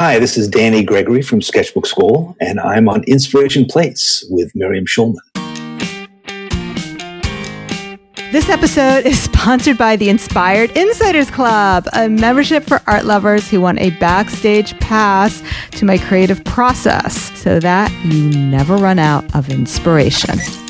Hi, this is Danny Gregory from Sketchbook School, and I'm on Inspiration Place with Miriam Schulman. This episode is sponsored by the Inspired Insiders Club, a membership for art lovers who want a backstage pass to my creative process so that you never run out of inspiration.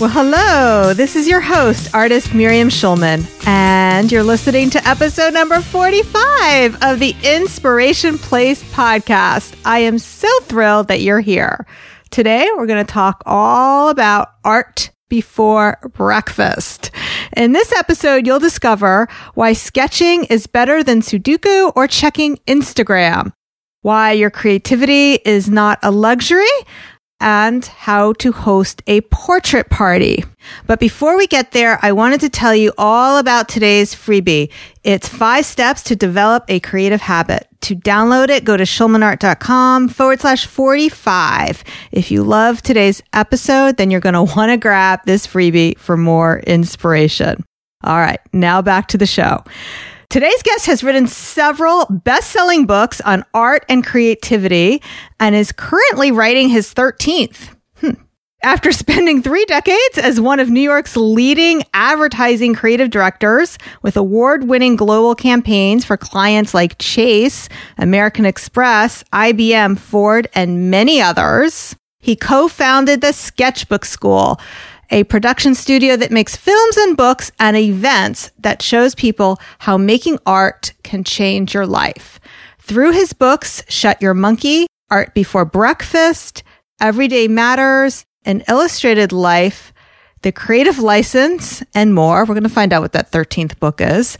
Well, hello. This is your host, artist Miriam Schulman, and you're listening to episode number 45 of the Inspiration Place podcast. I am so thrilled that you're here. Today, we're going to talk all about art before breakfast. In this episode, you'll discover why sketching is better than Sudoku or checking Instagram, why your creativity is not a luxury, and how to host a portrait party. But before we get there, I wanted to tell you all about today's freebie. It's five steps to develop a creative habit. To download it, go to schulmanart.com forward slash 45. If you love today's episode, then you're going to want to grab this freebie for more inspiration. All right, now back to the show. Today's guest has written several best selling books on art and creativity and is currently writing his 13th. Hmm. After spending three decades as one of New York's leading advertising creative directors with award winning global campaigns for clients like Chase, American Express, IBM, Ford, and many others, he co founded the Sketchbook School a production studio that makes films and books and events that shows people how making art can change your life. Through his books, Shut Your Monkey, Art Before Breakfast, Everyday Matters, and Illustrated Life, the creative license, and more. We're going to find out what that 13th book is.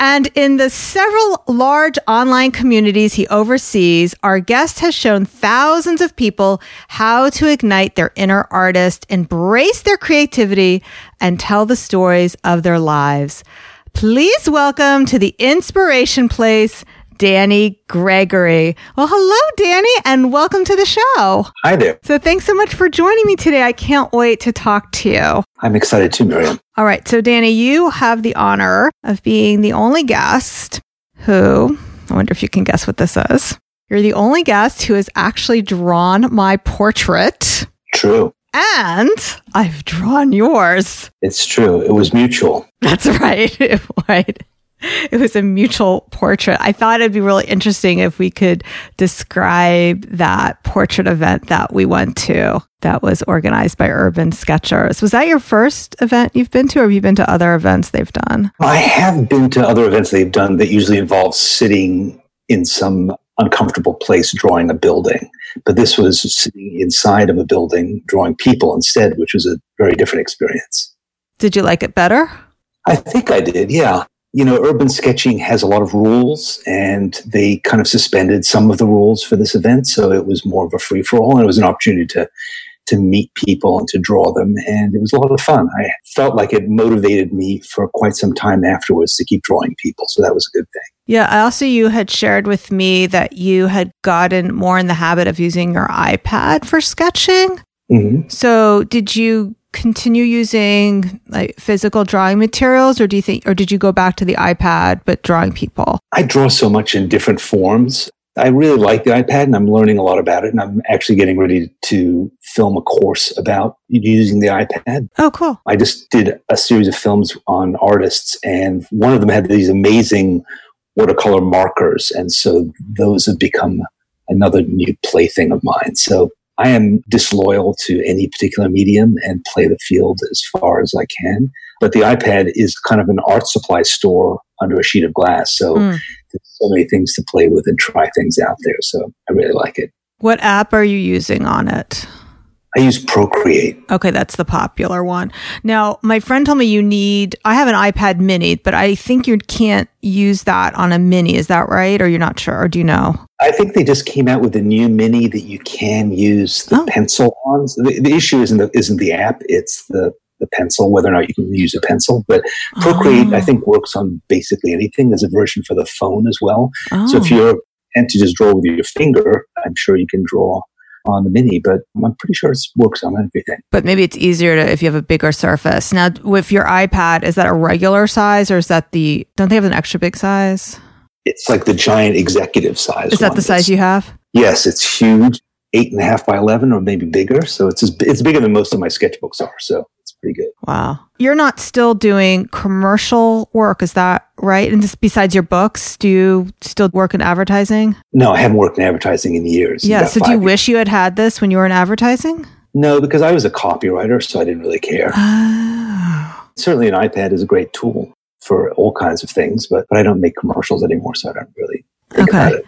And in the several large online communities he oversees, our guest has shown thousands of people how to ignite their inner artist, embrace their creativity, and tell the stories of their lives. Please welcome to the Inspiration Place, Danny Gregory. Well, hello, Danny, and welcome to the show. Hi there. So, thanks so much for joining me today. I can't wait to talk to you. I'm excited too, Miriam. All right. So, Danny, you have the honor of being the only guest who, I wonder if you can guess what this is. You're the only guest who has actually drawn my portrait. True. And I've drawn yours. It's true. It was mutual. That's right. right. it was a mutual portrait. I thought it'd be really interesting if we could describe that portrait event that we went to that was organized by Urban Sketchers. Was that your first event you've been to, or have you been to other events they've done? I have been to other events they've done that usually involve sitting in some uncomfortable place drawing a building. But this was sitting inside of a building drawing people instead, which was a very different experience. Did you like it better? I think I did, yeah you know, urban sketching has a lot of rules and they kind of suspended some of the rules for this event. So it was more of a free for all and it was an opportunity to, to meet people and to draw them. And it was a lot of fun. I felt like it motivated me for quite some time afterwards to keep drawing people. So that was a good thing. Yeah. I also, you had shared with me that you had gotten more in the habit of using your iPad for sketching. Mm-hmm. So did you continue using like physical drawing materials or do you think or did you go back to the iPad but drawing people? I draw so much in different forms. I really like the iPad and I'm learning a lot about it and I'm actually getting ready to film a course about using the iPad. Oh, cool. I just did a series of films on artists and one of them had these amazing watercolor markers and so those have become another new plaything of mine. So I am disloyal to any particular medium and play the field as far as I can. But the iPad is kind of an art supply store under a sheet of glass. So mm. there's so many things to play with and try things out there. So I really like it. What app are you using on it? I use Procreate. Okay, that's the popular one. Now, my friend told me you need, I have an iPad mini, but I think you can't use that on a mini. Is that right? Or you're not sure? Or do you know? I think they just came out with a new mini that you can use the oh. pencil on. The, the, issue isn't the, isn't the app, it's the the pencil, whether or not you can use a pencil. But Procreate, oh. I think, works on basically anything. There's a version for the phone as well. Oh. So if oh. you're and to just draw with your finger, I'm sure you can draw on the mini, but I'm pretty sure it works on everything. But maybe it's easier to if you have a bigger surface. Now, with your iPad, is that a regular size or is that the? Don't they have an extra big size? It's like the giant executive size. Is that the size you have? Yes, it's huge, eight and a half by eleven, or maybe bigger. So it's it's bigger than most of my sketchbooks are. So pretty good. Wow, you're not still doing commercial work, is that right? And just besides your books, do you still work in advertising? No, I haven't worked in advertising in years. Yeah. So do you years. wish you had had this when you were in advertising? No, because I was a copywriter, so I didn't really care. Oh. Certainly, an iPad is a great tool for all kinds of things, but, but I don't make commercials anymore, so I don't really think okay. about it.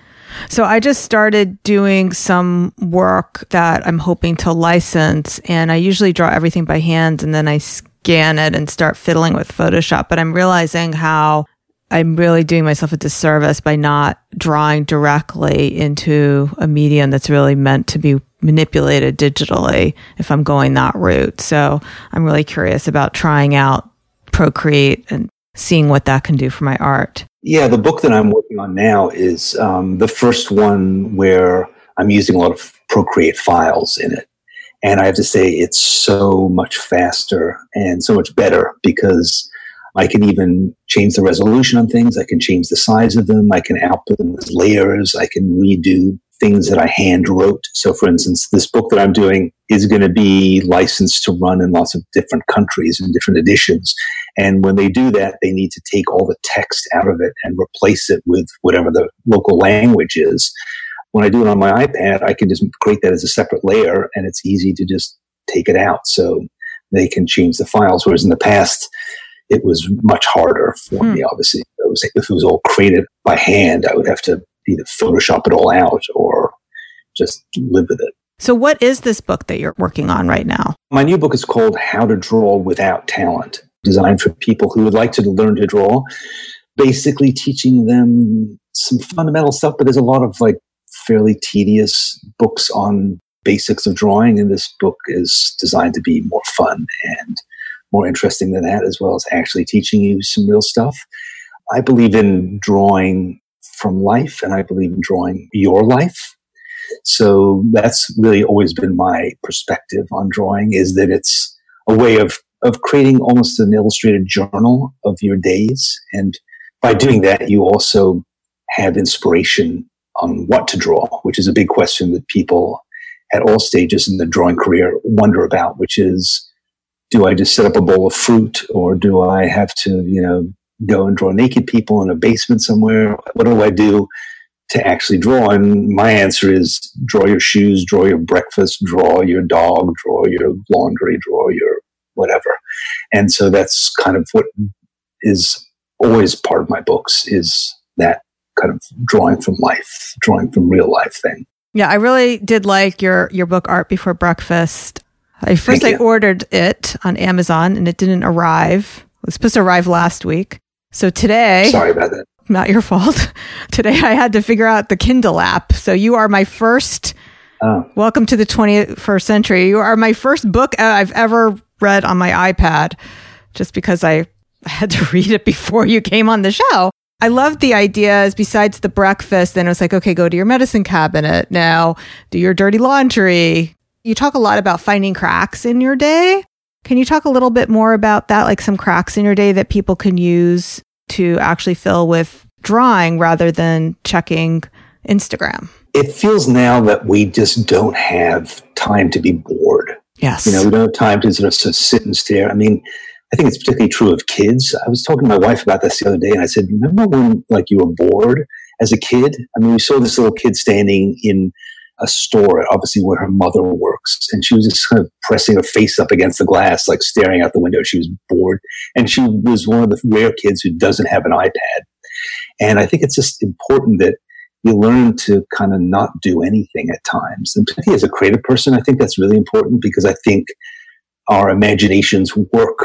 So I just started doing some work that I'm hoping to license, and I usually draw everything by hand and then I scan it and start fiddling with Photoshop. But I'm realizing how I'm really doing myself a disservice by not drawing directly into a medium that's really meant to be manipulated digitally if I'm going that route. So I'm really curious about trying out Procreate and seeing what that can do for my art. Yeah, the book that I'm working on now is um, the first one where I'm using a lot of Procreate files in it. And I have to say, it's so much faster and so much better because I can even change the resolution on things. I can change the size of them. I can output them as layers. I can redo things that I hand wrote. So, for instance, this book that I'm doing is going to be licensed to run in lots of different countries and different editions. And when they do that, they need to take all the text out of it and replace it with whatever the local language is. When I do it on my iPad, I can just create that as a separate layer and it's easy to just take it out. So they can change the files. Whereas in the past, it was much harder for hmm. me, obviously. It was, if it was all created by hand, I would have to either Photoshop it all out or just live with it. So, what is this book that you're working on right now? My new book is called How to Draw Without Talent, designed for people who would like to learn to draw, basically teaching them some fundamental stuff, but there's a lot of like fairly tedious books on basics of drawing, and this book is designed to be more fun and more interesting than that, as well as actually teaching you some real stuff. I believe in drawing from life, and I believe in drawing your life. So that's really always been my perspective on drawing is that it's a way of, of creating almost an illustrated journal of your days. And by doing that, you also have inspiration on what to draw, which is a big question that people at all stages in the drawing career wonder about, which is, do I just set up a bowl of fruit or do I have to, you know, go and draw naked people in a basement somewhere? What do I do to actually draw? And my answer is draw your shoes, draw your breakfast, draw your dog, draw your laundry, draw your whatever. And so that's kind of what is always part of my books is that kind of drawing from life, drawing from real life thing. Yeah, I really did like your your book Art Before Breakfast. I first I ordered it on Amazon and it didn't arrive. It was supposed to arrive last week. So today, sorry about that. Not your fault. today I had to figure out the Kindle app. So you are my first. Oh. Welcome to the 21st century. You are my first book I've ever read on my iPad, just because I had to read it before you came on the show. I love the ideas besides the breakfast. Then it was like, okay, go to your medicine cabinet now, do your dirty laundry. You talk a lot about finding cracks in your day. Can you talk a little bit more about that, like some cracks in your day that people can use to actually fill with drawing rather than checking Instagram? It feels now that we just don't have time to be bored. Yes. You know, we don't have time to sort of sit and stare. I mean, I think it's particularly true of kids. I was talking to my wife about this the other day and I said, remember when like you were bored as a kid? I mean, we saw this little kid standing in a store, obviously where her mother works. And she was just kind of pressing her face up against the glass, like staring out the window. She was bored. And she was one of the rare kids who doesn't have an iPad. And I think it's just important that you learn to kind of not do anything at times. And particularly as a creative person, I think that's really important because I think our imaginations work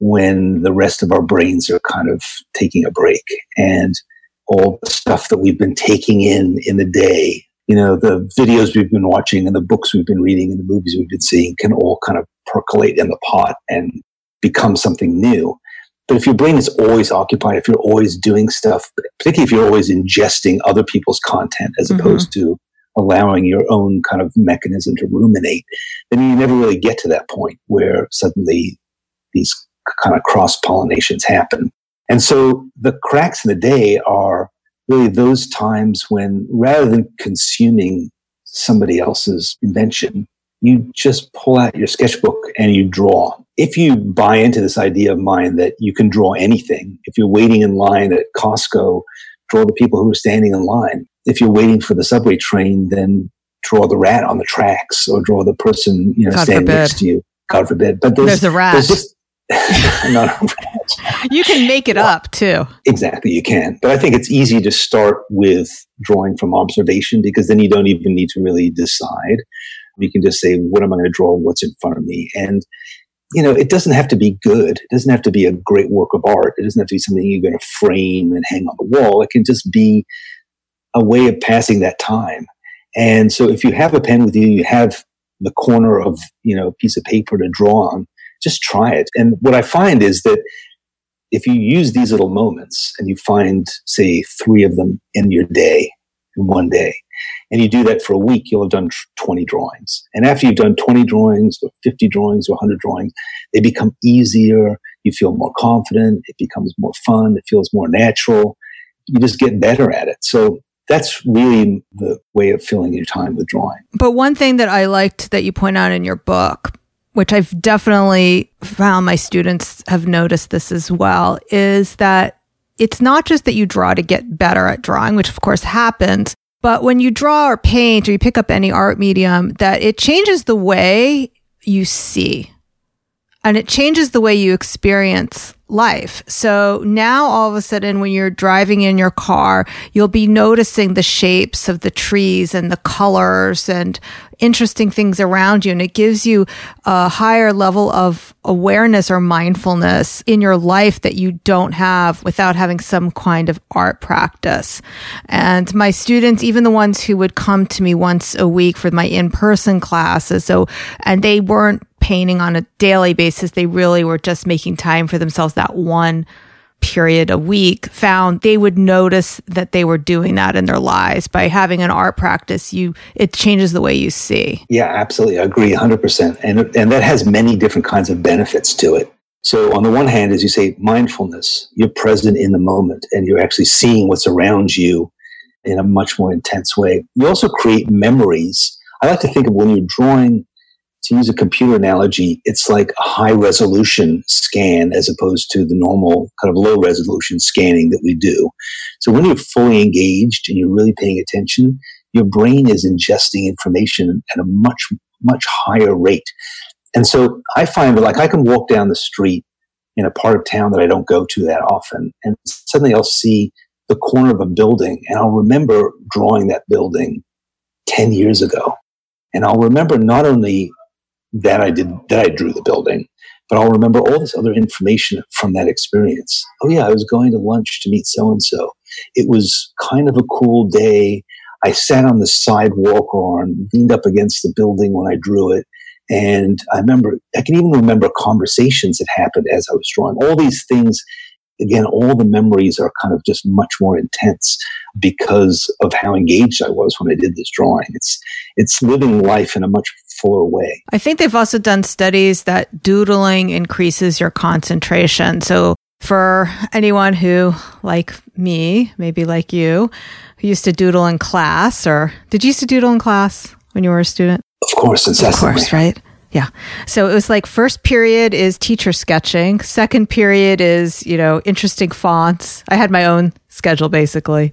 when the rest of our brains are kind of taking a break. And all the stuff that we've been taking in in the day you know, the videos we've been watching and the books we've been reading and the movies we've been seeing can all kind of percolate in the pot and become something new. But if your brain is always occupied, if you're always doing stuff, particularly if you're always ingesting other people's content as mm-hmm. opposed to allowing your own kind of mechanism to ruminate, then you never really get to that point where suddenly these kind of cross pollinations happen. And so the cracks in the day are really those times when rather than consuming somebody else's invention, you just pull out your sketchbook and you draw. If you buy into this idea of mine that you can draw anything, if you're waiting in line at Costco, draw the people who are standing in line. If you're waiting for the subway train, then draw the rat on the tracks or draw the person, you know, God standing forbid. next to you. God forbid. But there's, there's a rat. There's just, a rat. You can make it well, up too. Exactly, you can. But I think it's easy to start with drawing from observation because then you don't even need to really decide. You can just say, what am I going to draw? What's in front of me? And, you know, it doesn't have to be good. It doesn't have to be a great work of art. It doesn't have to be something you're going to frame and hang on the wall. It can just be a way of passing that time. And so if you have a pen with you, you have the corner of, you know, a piece of paper to draw on, just try it. And what I find is that if you use these little moments and you find, say, three of them in your day, in one day, and you do that for a week, you'll have done 20 drawings. And after you've done 20 drawings or 50 drawings or 100 drawings, they become easier. You feel more confident. It becomes more fun. It feels more natural. You just get better at it. So that's really the way of filling your time with drawing. But one thing that I liked that you point out in your book, which I've definitely found my students have noticed this as well, is that it's not just that you draw to get better at drawing, which of course happens, but when you draw or paint or you pick up any art medium, that it changes the way you see and it changes the way you experience life. So now all of a sudden, when you're driving in your car, you'll be noticing the shapes of the trees and the colors and interesting things around you. And it gives you a higher level of awareness or mindfulness in your life that you don't have without having some kind of art practice. And my students, even the ones who would come to me once a week for my in-person classes, so, and they weren't painting on a daily basis. They really were just making time for themselves that one period a week found they would notice that they were doing that in their lives. By having an art practice you it changes the way you see. Yeah absolutely. I agree 100% and and that has many different kinds of benefits to it. So on the one hand as you say mindfulness you're present in the moment and you're actually seeing what's around you in a much more intense way. You also create memories. I like to think of when you're drawing to use a computer analogy, it's like a high resolution scan as opposed to the normal kind of low resolution scanning that we do. So when you're fully engaged and you're really paying attention, your brain is ingesting information at a much, much higher rate. And so I find that like I can walk down the street in a part of town that I don't go to that often and suddenly I'll see the corner of a building and I'll remember drawing that building 10 years ago. And I'll remember not only that I did, that I drew the building. But I'll remember all this other information from that experience. Oh yeah, I was going to lunch to meet so and so. It was kind of a cool day. I sat on the sidewalk or leaned up against the building when I drew it. And I remember, I can even remember conversations that happened as I was drawing. All these things, again, all the memories are kind of just much more intense because of how engaged I was when I did this drawing. It's, it's living life in a much fuller way. I think they've also done studies that doodling increases your concentration. So for anyone who, like me, maybe like you, who used to doodle in class, or did you used to doodle in class when you were a student? Of course, incessantly. Of course, right? Yeah. So it was like first period is teacher sketching. Second period is, you know, interesting fonts. I had my own schedule basically.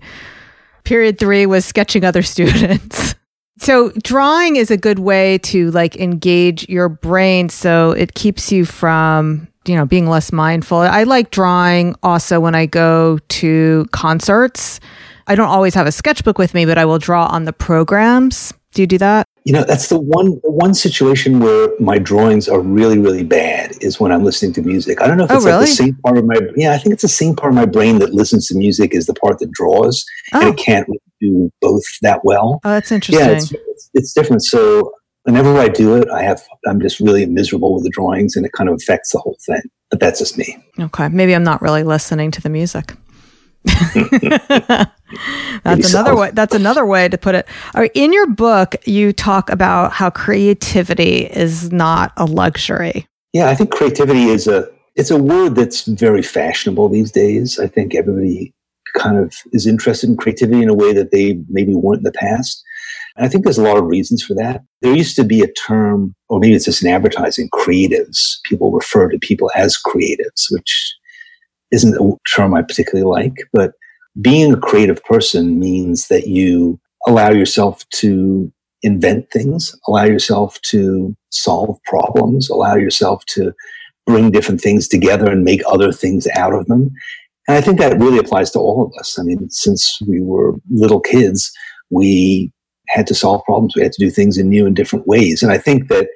Period three was sketching other students. So drawing is a good way to like engage your brain so it keeps you from, you know, being less mindful. I like drawing also when I go to concerts. I don't always have a sketchbook with me, but I will draw on the programs. Do you do that? You know, that's the one one situation where my drawings are really, really bad is when I'm listening to music. I don't know if oh, it's really? like the same part of my yeah, I think it's the same part of my brain that listens to music is the part that draws, oh. and it oh. can't do both that well. Oh, that's interesting. Yeah, it's, it's, it's different. So whenever I do it, I have I'm just really miserable with the drawings, and it kind of affects the whole thing. But that's just me. Okay, maybe I'm not really listening to the music. that's another way. That's another way to put it. In your book, you talk about how creativity is not a luxury. Yeah, I think creativity is a it's a word that's very fashionable these days. I think everybody kind of is interested in creativity in a way that they maybe weren't in the past. And I think there's a lot of reasons for that. There used to be a term, or maybe it's just in advertising, creatives. People refer to people as creatives, which isn't a term I particularly like, but being a creative person means that you allow yourself to invent things, allow yourself to solve problems, allow yourself to bring different things together and make other things out of them. And I think that really applies to all of us. I mean, since we were little kids, we had to solve problems. We had to do things in new and different ways. And I think that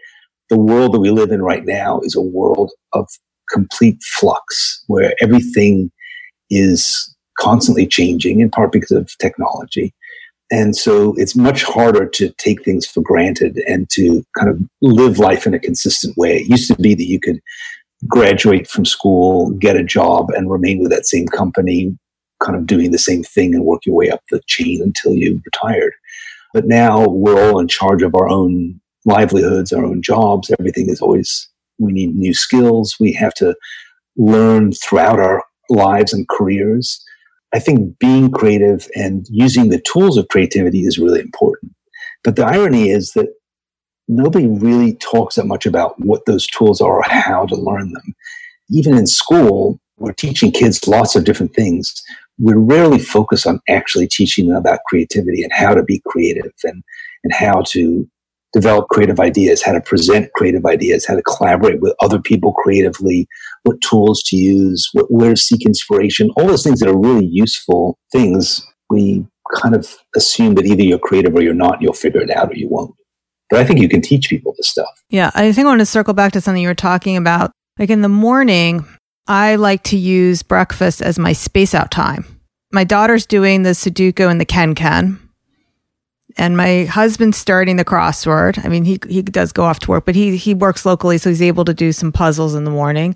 the world that we live in right now is a world of complete flux where everything is constantly changing in part because of technology. And so it's much harder to take things for granted and to kind of live life in a consistent way. It used to be that you could graduate from school, get a job, and remain with that same company, kind of doing the same thing and work your way up the chain until you retired. But now we're all in charge of our own livelihoods, our own jobs. Everything is always, we need new skills. We have to learn throughout our lives and careers. I think being creative and using the tools of creativity is really important. But the irony is that nobody really talks that much about what those tools are or how to learn them. Even in school, we're teaching kids lots of different things. We rarely focus on actually teaching them about creativity and how to be creative and, and how to develop creative ideas, how to present creative ideas, how to collaborate with other people creatively, what tools to use, what, where to seek inspiration, all those things that are really useful things. We kind of assume that either you're creative or you're not, you'll figure it out or you won't. But I think you can teach people this stuff. Yeah, I think I want to circle back to something you were talking about. Like in the morning, I like to use breakfast as my space out time. My daughter's doing the Sudoku and the KenKen and my husband's starting the crossword. I mean, he he does go off to work, but he he works locally, so he's able to do some puzzles in the morning.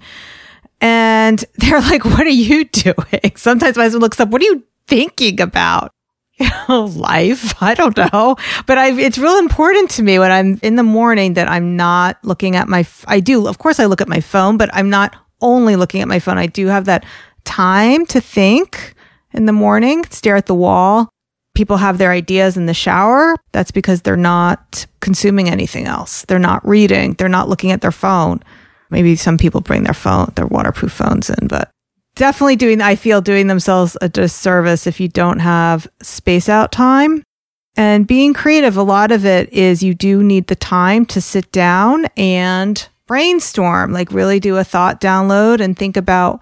And they're like, "What are you doing?" Sometimes my husband looks up, "What are you thinking about?" Life. I don't know, but I, it's real important to me when I'm in the morning that I'm not looking at my. I do, of course, I look at my phone, but I'm not only looking at my phone. I do have that time to think in the morning, stare at the wall, people have their ideas in the shower, that's because they're not consuming anything else. They're not reading. They're not looking at their phone. Maybe some people bring their phone, their waterproof phones in, but definitely doing, I feel doing themselves a disservice if you don't have space out time. And being creative, a lot of it is you do need the time to sit down and brainstorm, like really do a thought download and think about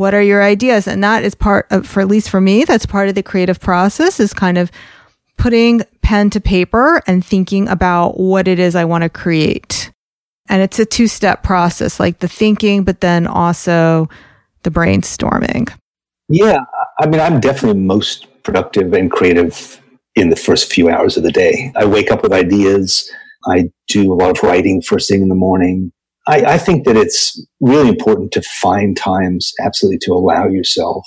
what are your ideas? And that is part of, for at least for me, that's part of the creative process is kind of putting pen to paper and thinking about what it is I want to create. And it's a two step process, like the thinking, but then also the brainstorming. Yeah. I mean, I'm definitely most productive and creative in the first few hours of the day. I wake up with ideas. I do a lot of writing first thing in the morning. I, I think that it's really important to find times absolutely to allow yourself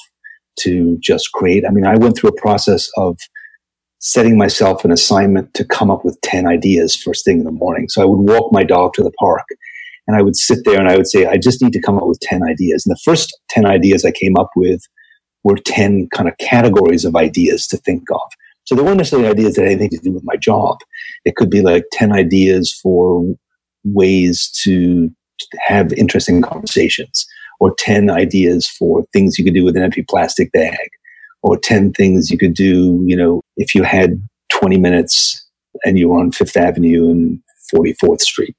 to just create. I mean, I went through a process of setting myself an assignment to come up with 10 ideas first thing in the morning. So I would walk my dog to the park and I would sit there and I would say, I just need to come up with 10 ideas. And the first 10 ideas I came up with were 10 kind of categories of ideas to think of. So they weren't necessarily ideas that had anything to do with my job. It could be like 10 ideas for ways to have interesting conversations or 10 ideas for things you could do with an empty plastic bag or 10 things you could do, you know, if you had 20 minutes and you were on Fifth Avenue and 44th Street.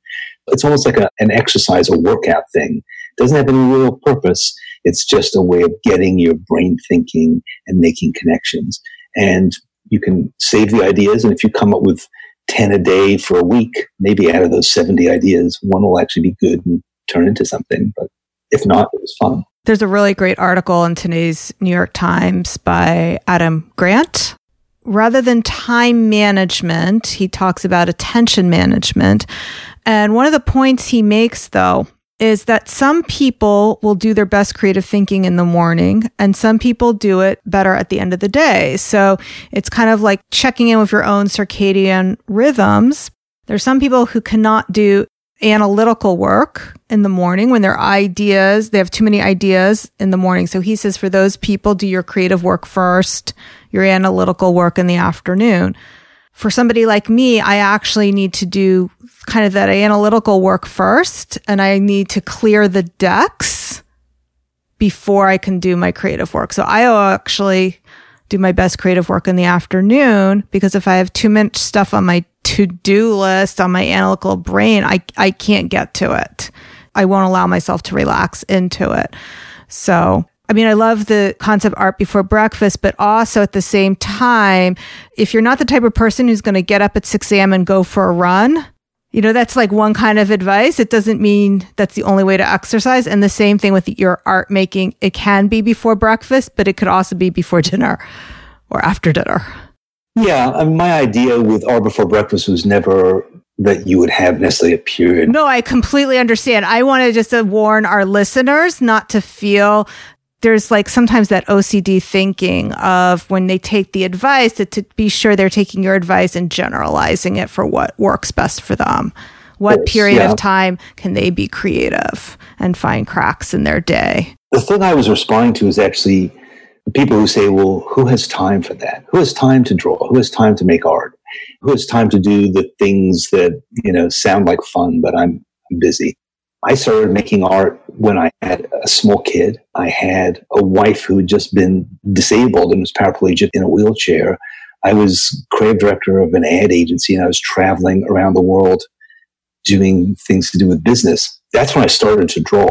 It's almost like a, an exercise or workout thing. It doesn't have any real purpose. It's just a way of getting your brain thinking and making connections. And you can save the ideas. And if you come up with 10 a day for a week, maybe out of those 70 ideas, one will actually be good and turn into something. But if not, it was fun. There's a really great article in today's New York Times by Adam Grant, rather than time management, he talks about attention management. And one of the points he makes, though, is that some people will do their best creative thinking in the morning and some people do it better at the end of the day. So it's kind of like checking in with your own circadian rhythms. There's some people who cannot do analytical work in the morning when their ideas, they have too many ideas in the morning. So he says for those people, do your creative work first, your analytical work in the afternoon. For somebody like me, I actually need to do kind of that analytical work first and I need to clear the decks before I can do my creative work. So I actually do my best creative work in the afternoon because if I have too much stuff on my to-do list on my analytical brain, I, I can't get to it. I won't allow myself to relax into it. So I mean, I love the concept art before breakfast, but also at the same time, if you're not the type of person who's going to get up at 6 a.m. and go for a run, you know, that's like one kind of advice. It doesn't mean that's the only way to exercise. And the same thing with your art making. It can be before breakfast, but it could also be before dinner or after dinner. Yeah. I mean, my idea with art before breakfast was never that you would have necessarily a period. No, I completely understand. I want to just warn our listeners not to feel there's like sometimes that OCD thinking of when they take the advice to, to be sure they're taking your advice and generalizing it for what works best for them. What period yeah. of time can they be creative and find cracks in their day? The thing I was responding to is actually people who say, well, who has time for that? Who has time to draw? Who has time to make art? Who has time to do the things that, you know, sound like fun, but I'm busy? I started making art when I had a small kid. I had a wife who had just been disabled and was paraplegic in a wheelchair. I was creative director of an ad agency and I was traveling around the world doing things to do with business. That's when I started to draw.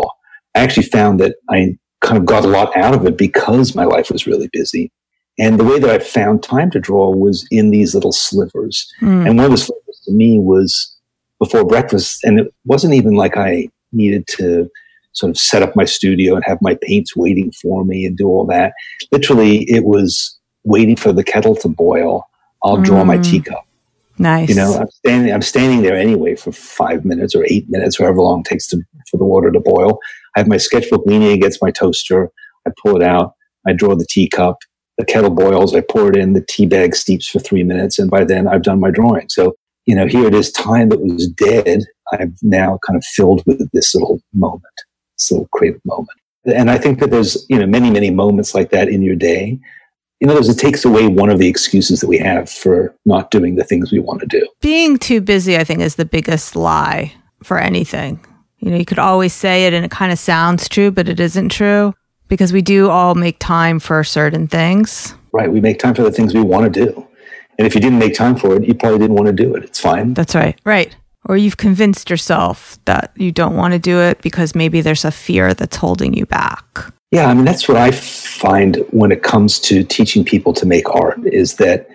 I actually found that I kind of got a lot out of it because my life was really busy. And the way that I found time to draw was in these little slivers. Mm. And one of the slivers to me was before breakfast. And it wasn't even like I needed to sort of set up my studio and have my paints waiting for me and do all that. Literally, it was waiting for the kettle to boil. I'll mm. draw my mm. teacup. Nice. You know, I'm standing. I'm standing there anyway for five minutes or eight minutes, however long it takes to, for the water to boil. I have my sketchbook leaning against my toaster. I pull it out. I draw the teacup. The kettle boils. I pour it in. The tea bag steeps for three minutes, and by then I've done my drawing. So you know, here it is. Time that was dead I've now kind of filled with this little moment, this little creative moment. And I think that there's, you know, many, many moments like that in your day. In other words, it takes away one of the excuses that we have for not doing the things we want to do. Being too busy, I think, is the biggest lie for anything. You know, you could always say it and it kind of sounds true, but it isn't true because we do all make time for certain things. Right. We make time for the things we want to do. And if you didn't make time for it, you probably didn't want to do it. It's fine. That's right. Right or you've convinced yourself that you don't want to do it because maybe there's a fear that's holding you back. Yeah, I mean that's what I find when it comes to teaching people to make art is that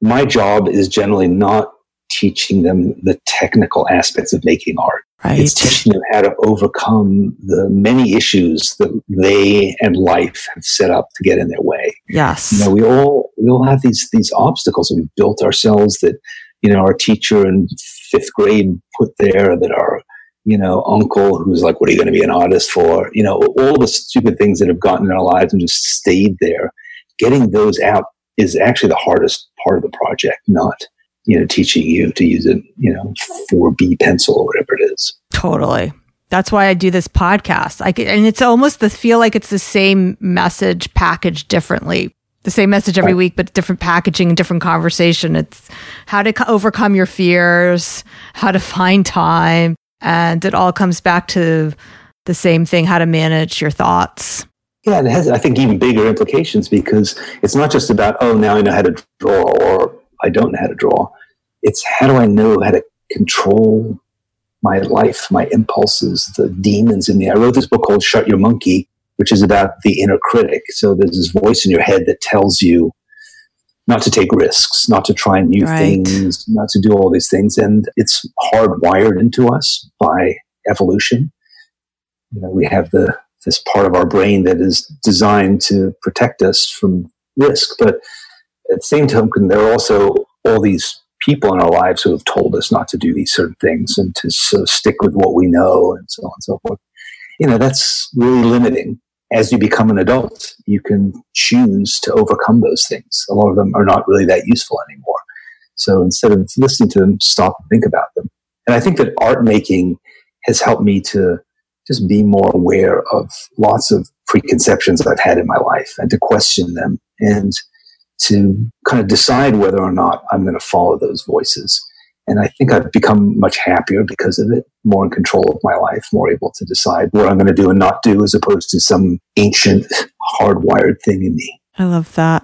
my job is generally not teaching them the technical aspects of making art. Right. It's teaching them how to overcome the many issues that they and life have set up to get in their way. Yes. You know, we all we all have these these obstacles that we've built ourselves that you know, our teacher in fifth grade put there that our, you know, uncle who's like, what are you going to be an artist for? You know, all the stupid things that have gotten in our lives and just stayed there. Getting those out is actually the hardest part of the project, not, you know, teaching you to use a, you know, 4B pencil or whatever it is. Totally. That's why I do this podcast. I and it's almost the feel like it's the same message packaged differently the same message every week, but different packaging and different conversation. It's how to overcome your fears, how to find time. And it all comes back to the same thing how to manage your thoughts. Yeah, and it has, I think, even bigger implications because it's not just about, oh, now I know how to draw or I don't know how to draw. It's how do I know how to control my life, my impulses, the demons in me. I wrote this book called Shut Your Monkey which is about the inner critic. So there's this voice in your head that tells you not to take risks, not to try new right. things, not to do all these things. And it's hardwired into us by evolution. You know, we have the this part of our brain that is designed to protect us from risk. But at the same time, there are also all these people in our lives who have told us not to do these certain things and to sort of stick with what we know and so on and so forth. You know, that's really limiting. As you become an adult, you can choose to overcome those things. A lot of them are not really that useful anymore. So instead of listening to them, stop and think about them. And I think that art making has helped me to just be more aware of lots of preconceptions I've had in my life and to question them and to kind of decide whether or not I'm going to follow those voices. And I think I've become much happier because of it, more in control of my life, more able to decide what I'm going to do and not do as opposed to some ancient hardwired thing in me. I love that.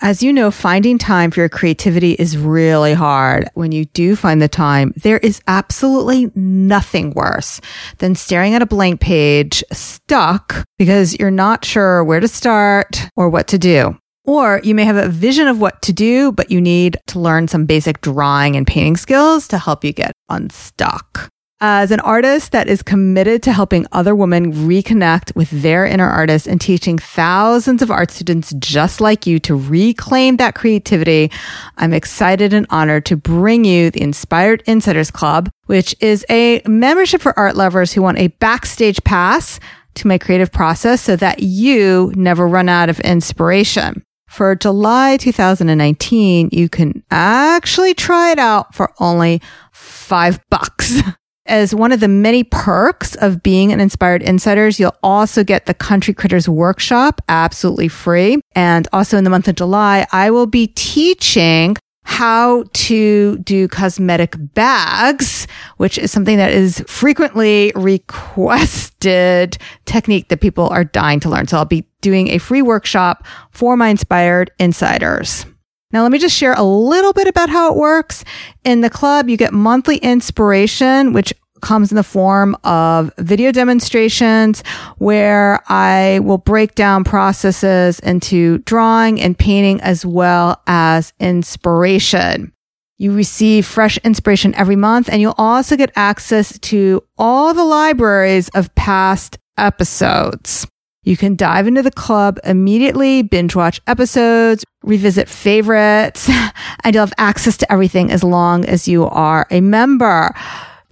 As you know, finding time for your creativity is really hard. When you do find the time, there is absolutely nothing worse than staring at a blank page stuck because you're not sure where to start or what to do. Or you may have a vision of what to do, but you need to learn some basic drawing and painting skills to help you get unstuck. As an artist that is committed to helping other women reconnect with their inner artist and teaching thousands of art students just like you to reclaim that creativity, I'm excited and honored to bring you the Inspired Insiders Club, which is a membership for art lovers who want a backstage pass to my creative process so that you never run out of inspiration. For July 2019, you can actually try it out for only five bucks. As one of the many perks of being an Inspired Insiders, you'll also get the Country Critters Workshop absolutely free. And also in the month of July, I will be teaching how to do cosmetic bags, which is something that is frequently requested technique that people are dying to learn. So I'll be doing a free workshop for my inspired insiders. Now, let me just share a little bit about how it works. In the club, you get monthly inspiration, which comes in the form of video demonstrations where I will break down processes into drawing and painting as well as inspiration. You receive fresh inspiration every month and you'll also get access to all the libraries of past episodes. You can dive into the club immediately, binge watch episodes, revisit favorites, and you'll have access to everything as long as you are a member.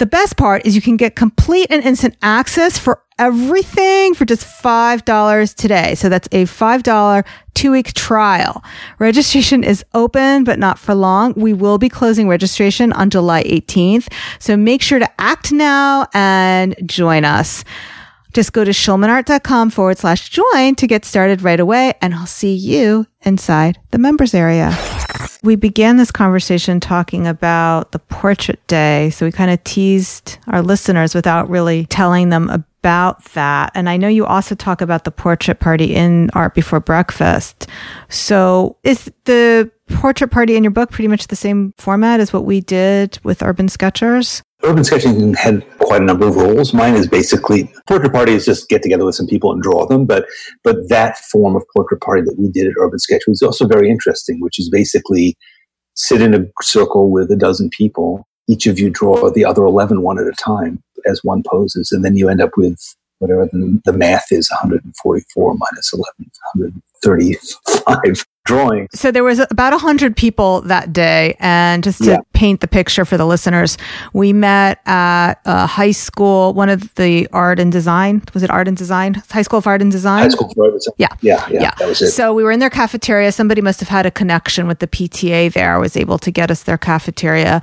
The best part is you can get complete and instant access for everything for just $5 today. So that's a $5 two week trial. Registration is open, but not for long. We will be closing registration on July 18th. So make sure to act now and join us. Just go to schulmanart.com forward slash join to get started right away, and I'll see you inside the members area. We began this conversation talking about the portrait day. So we kind of teased our listeners without really telling them about that. And I know you also talk about the portrait party in Art Before Breakfast. So is the portrait party in your book pretty much the same format as what we did with Urban Sketchers? Urban sketching had quite a number of rules. Mine is basically portrait party is just get together with some people and draw them, but but that form of portrait party that we did at Urban Sketch was also very interesting, which is basically sit in a circle with a dozen people. Each of you draw the other 11 one at a time as one poses, and then you end up with whatever the, the math is 144 minus 11, 135 drawing. So there was about 100 people that day. And just to yeah. paint the picture for the listeners, we met at a high school, one of the art and design, was it art and design? High School of Art and Design? High School of Art and Design. Yeah. Yeah, yeah, yeah. That was it. So we were in their cafeteria. Somebody must have had a connection with the PTA there, was able to get us their cafeteria.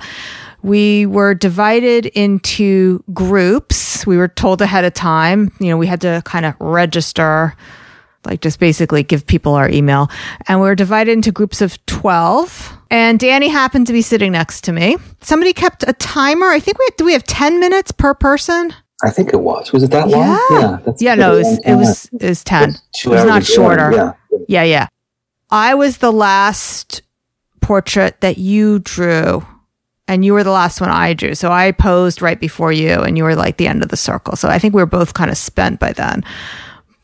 We were divided into groups. We were told ahead of time, you know, we had to kind of register like just basically give people our email. And we were divided into groups of 12. And Danny happened to be sitting next to me. Somebody kept a timer. I think we do we have 10 minutes per person? I think it was. Was it that long? Yeah. Yeah, yeah no, it was, it was, it was 10. It was not shorter. Yeah. yeah, yeah. I was the last portrait that you drew and you were the last one I drew. So I posed right before you and you were like the end of the circle. So I think we were both kind of spent by then.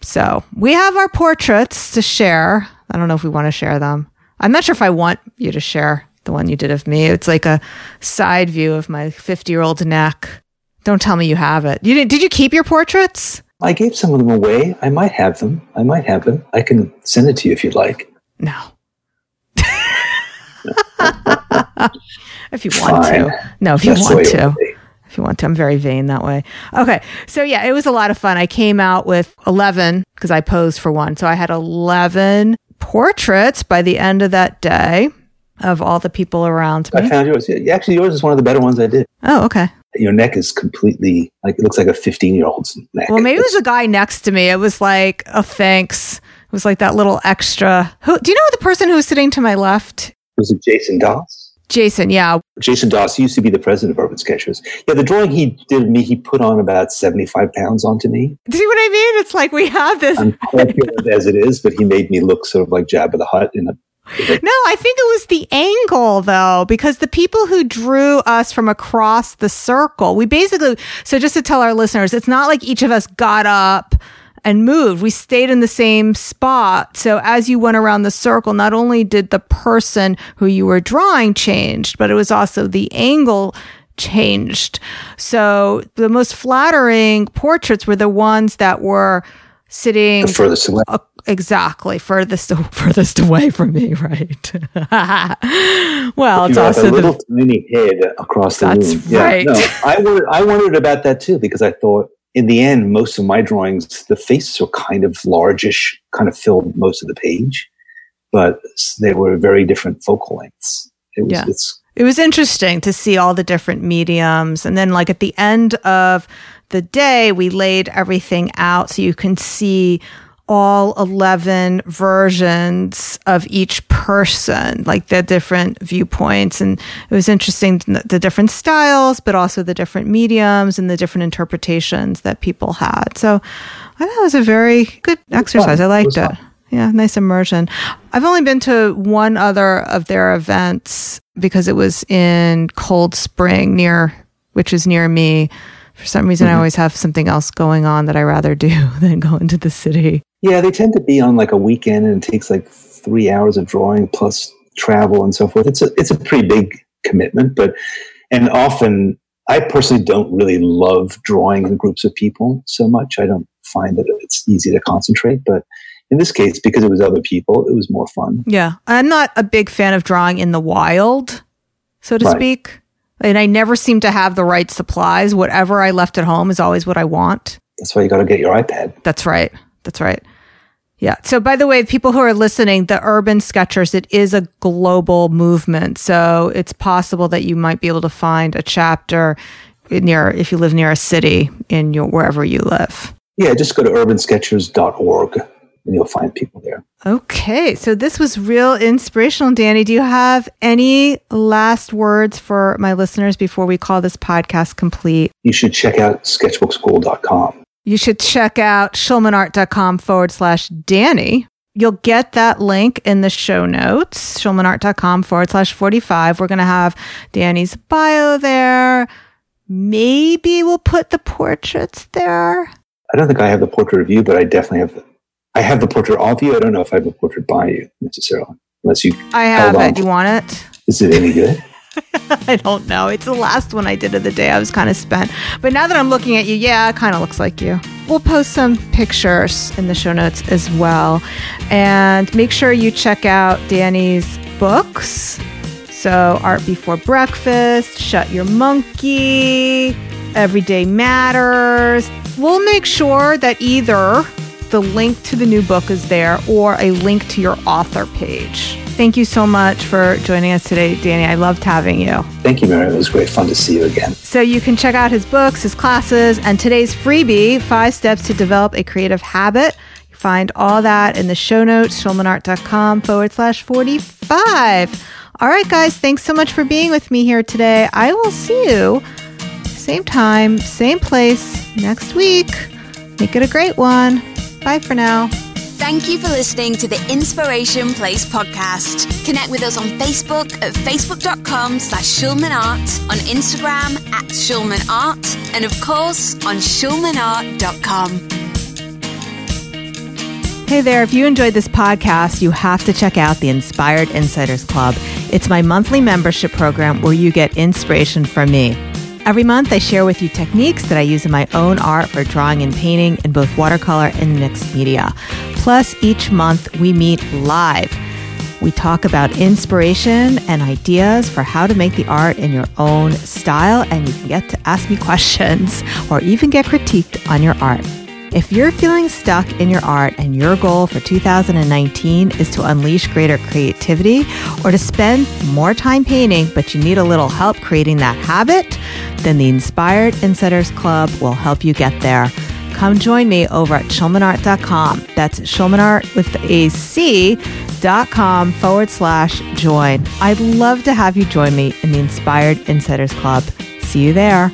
So we have our portraits to share. I don't know if we want to share them. I'm not sure if I want you to share the one you did of me. It's like a side view of my 50 year old neck. Don't tell me you have it. You did, did you keep your portraits? I gave some of them away. I might have them. I might have them. I can send it to you if you'd like. No. if you want Fine. to. No, if you That's the want to. Would be. If you want to. I'm very vain that way. Okay. So, yeah, it was a lot of fun. I came out with 11 because I posed for one. So, I had 11 portraits by the end of that day of all the people around me. I found yours. Yeah, actually, yours is one of the better ones I did. Oh, okay. Your neck is completely like it looks like a 15 year old's neck. Well, maybe it was the guy next to me. It was like, oh, thanks. It was like that little extra. Who do you know the person who was sitting to my left? was it Jason Doss? Jason. Yeah. Jason Das used to be the president of Urban Sketchers. Yeah, the drawing he did of me, he put on about 75 pounds onto me. Do you see what I mean? It's like we have this. As it is, but he made me look sort of like Jabba the Hutt in a No, I think it was the angle though, because the people who drew us from across the circle, we basically, so just to tell our listeners, it's not like each of us got up and moved. We stayed in the same spot. So as you went around the circle, not only did the person who you were drawing changed, but it was also the angle changed. So the most flattering portraits were the ones that were sitting the furthest away. uh, exactly furthest furthest away from me, right? well, it's you have also a little the tiny head across the That's room. Yeah, right. no, I wondered, I wondered about that too because I thought in the end, most of my drawings, the faces were kind of largish, kind of filled most of the page, but they were very different focal lengths. It was, Yeah. it's it was interesting to see all the different mediums, and then like at the end of the day, we laid everything out so you can see all 11 versions of each person, like the different viewpoints. And it was interesting, the different styles, but also the different mediums and the different interpretations that people had. So I thought it was a very good exercise. I liked was it. Yeah, nice immersion. I've only been to one other of their events because it was in Cold Spring near, which is near me. For some reason, I Mm-hmm. always have something else going on that I rather do than go into the city. Yeah, they tend to be on like a weekend, and it takes like three hours of drawing plus travel and so forth. It's a it's a pretty big commitment, but and often I personally don't really love drawing in groups of people so much. I don't find that it's easy to concentrate, but in this case, because it was other people, it was more fun. Yeah. I'm not a big fan of drawing in the wild, so to Right. speak. And I never seem to have the right supplies. Whatever I left at home is always what I want. That's why you got to get your iPad. That's right. That's right. Yeah. So, by the way, people who are listening, the Urban Sketchers, it is a global movement. So, it's possible that you might be able to find a chapter near, if you live near a city in your, wherever you live. Yeah, just go to urbansketchers.org and you'll find people there. Okay. So, this was real inspirational. Danny, do you have any last words for my listeners before we call this podcast complete? You should check out sketchbookschool.com. you should check out schulmanart.com forward slash Danny. You'll get that link in the show notes, schulmanart.com forward slash 45. We're going to have Danny's bio there. Maybe we'll put the portraits there. I don't think I have the portrait of you, but I definitely have. I have the portrait of you. I don't know if I have a portrait by you necessarily, unless you. I have it. Do you want it? Is it any good? I don't know. It's the last one I did of the day. I was kind of spent. But now that I'm looking at you, yeah, it kind of looks like you. We'll post some pictures in the show notes as well. And make sure you check out Danny's books. So, Art Before Breakfast, Shut Your Monkey, Everyday Matters. We'll make sure that either the link to the new book is there or a link to your author page. Thank you so much for joining us today, Danny. I loved having you. Thank you, Mary. It was great fun to see you again. So you can check out his books, his classes, and today's freebie, Five Steps to Develop a Creative Habit. You find all that in the show notes, schulmanart.com forward slash 45. All right, guys, thanks so much for being with me here today. I will see you same time, same place next week. Make it a great one. Bye for now. Thank you for listening to the Inspiration Place podcast. Connect with us on Facebook at facebook.com slash schulmanart, on Instagram at schulmanart, and of course on schulmanart.com. Hey there, if you enjoyed this podcast, you have to check out the Inspired Insiders Club. It's my monthly membership program where you get inspiration from me. Every month, I share with you techniques that I use in my own art for drawing and painting in both watercolor and mixed media. Plus, each month, we meet live. We talk about inspiration and ideas for how to make the art in your own style, and you can get to ask me questions or even get critiqued on your art. If you're feeling stuck in your art and your goal for 2019 is to unleash greater creativity or to spend more time painting, but you need a little help creating that habit, then the Inspired Insiders Club will help you get there. Come join me over at schulmanart.com. That's schulmanart with a C dot com forward slash join. I'd love to have you join me in the Inspired Insiders Club. See you there.